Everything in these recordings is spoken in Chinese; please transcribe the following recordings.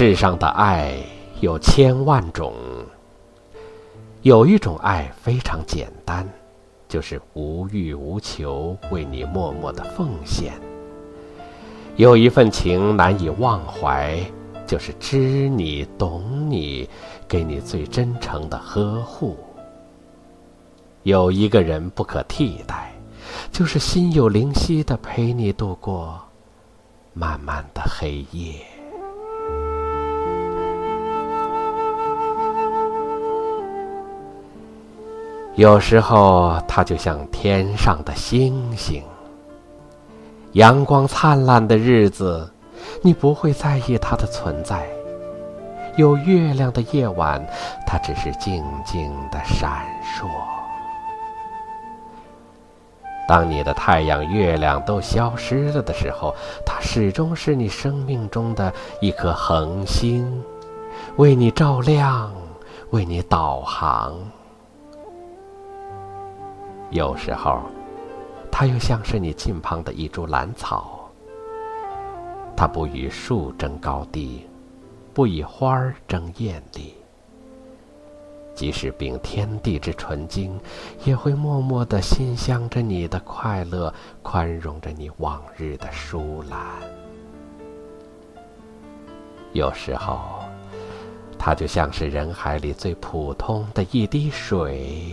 世上的爱有千万种，有一种爱非常简单，就是无欲无求，为你默默的奉献；有一份情难以忘怀，就是知你懂你，给你最真诚的呵护；有一个人不可替代，就是心有灵犀的陪你度过漫漫的黑夜。有时候，它就像天上的星星。阳光灿烂的日子，你不会在意它的存在；有月亮的夜晚，它只是静静的闪烁。当你的太阳、月亮都消失了的时候，它始终是你生命中的一颗恒星，为你照亮，为你导航。有时候，它又像是你近旁的一株兰草。它不与树争高低，不与花争艳丽。即使秉天地之纯净，也会默默的馨香着你的快乐，宽容着你往日的疏懒。有时候，它就像是人海里最普通的一滴水。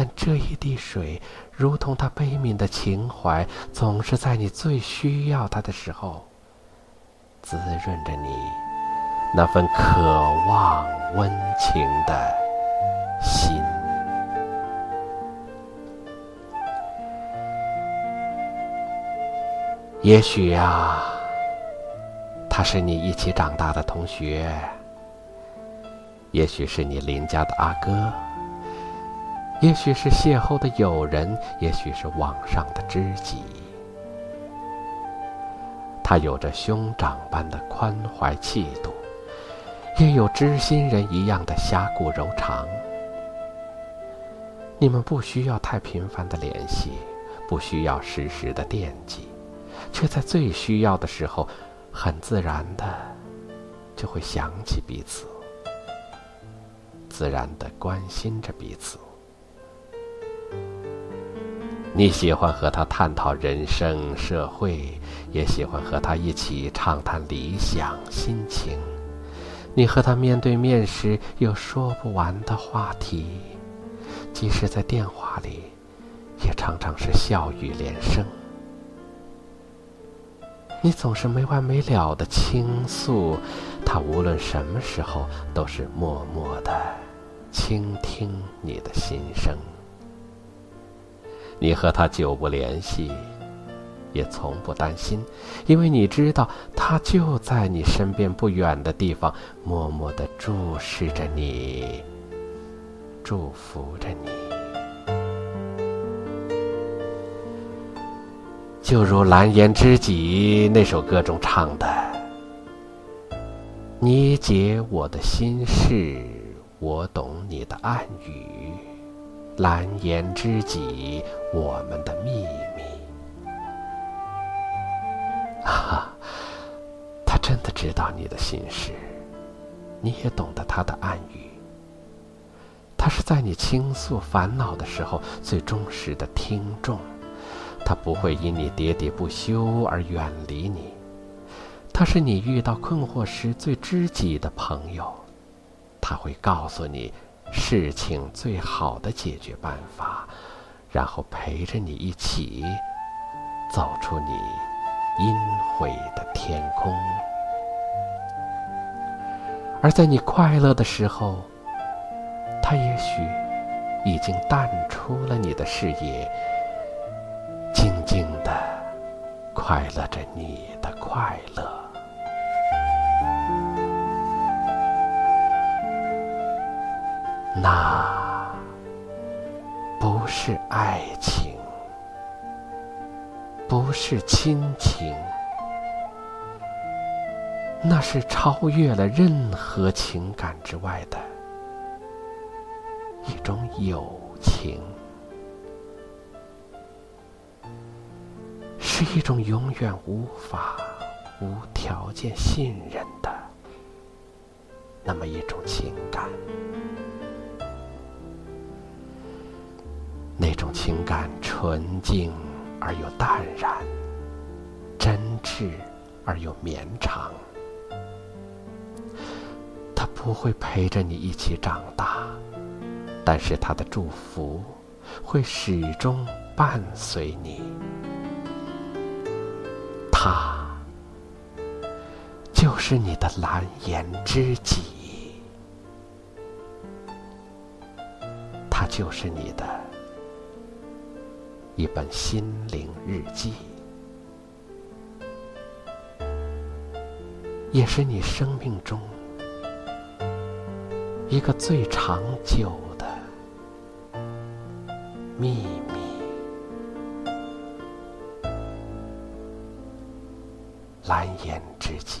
但这一滴水，如同他悲悯的情怀，总是在你最需要它的时候，滋润着你那份渴望温情的心。也许啊，他是你一起长大的同学，也许是你邻家的阿哥。也许是邂逅的友人，也许是网上的知己。他有着兄长般的宽怀气度，也有知心人一样的侠骨柔肠。你们不需要太频繁的联系，不需要时时的惦记，却在最需要的时候，很自然的就会想起彼此，自然的关心着彼此。你喜欢和他探讨人生、社会，也喜欢和他一起畅谈理想、心情。你和他面对面时有说不完的话题，即使在电话里，也常常是笑语连声。你总是没完没了的倾诉，他无论什么时候都是默默的倾听你的心声。你和他久不联系，也从不担心，因为你知道他就在你身边不远的地方，默默的注视着你，祝福着你。就如《蓝颜知己》那首歌中唱的：“你解我的心事，我懂你的暗语。”蓝颜知己，我们的秘密。哈，他真的知道你的心事，你也懂得他的暗语。他是在你倾诉烦恼的时候最忠实的听众，他不会因你喋喋不休而远离你。他是你遇到困惑时最知己的朋友，他会告诉你。事情最好的解决办法，然后陪着你一起走出你阴晦的天空。而在你快乐的时候，他也许已经淡出了你的视野，静静的快乐着你的快乐。那不是爱情，不是亲情，那是超越了任何情感之外的一种友情，是一种永远无法无条件信任的那么一种情感。那种情感纯净而又淡然，真挚而又绵长。他不会陪着你一起长大，但是他的祝福会始终伴随你。他就是你的蓝颜知己，他就是你的一本心灵日记，也是你生命中。一个最长久的秘密，蓝颜知己。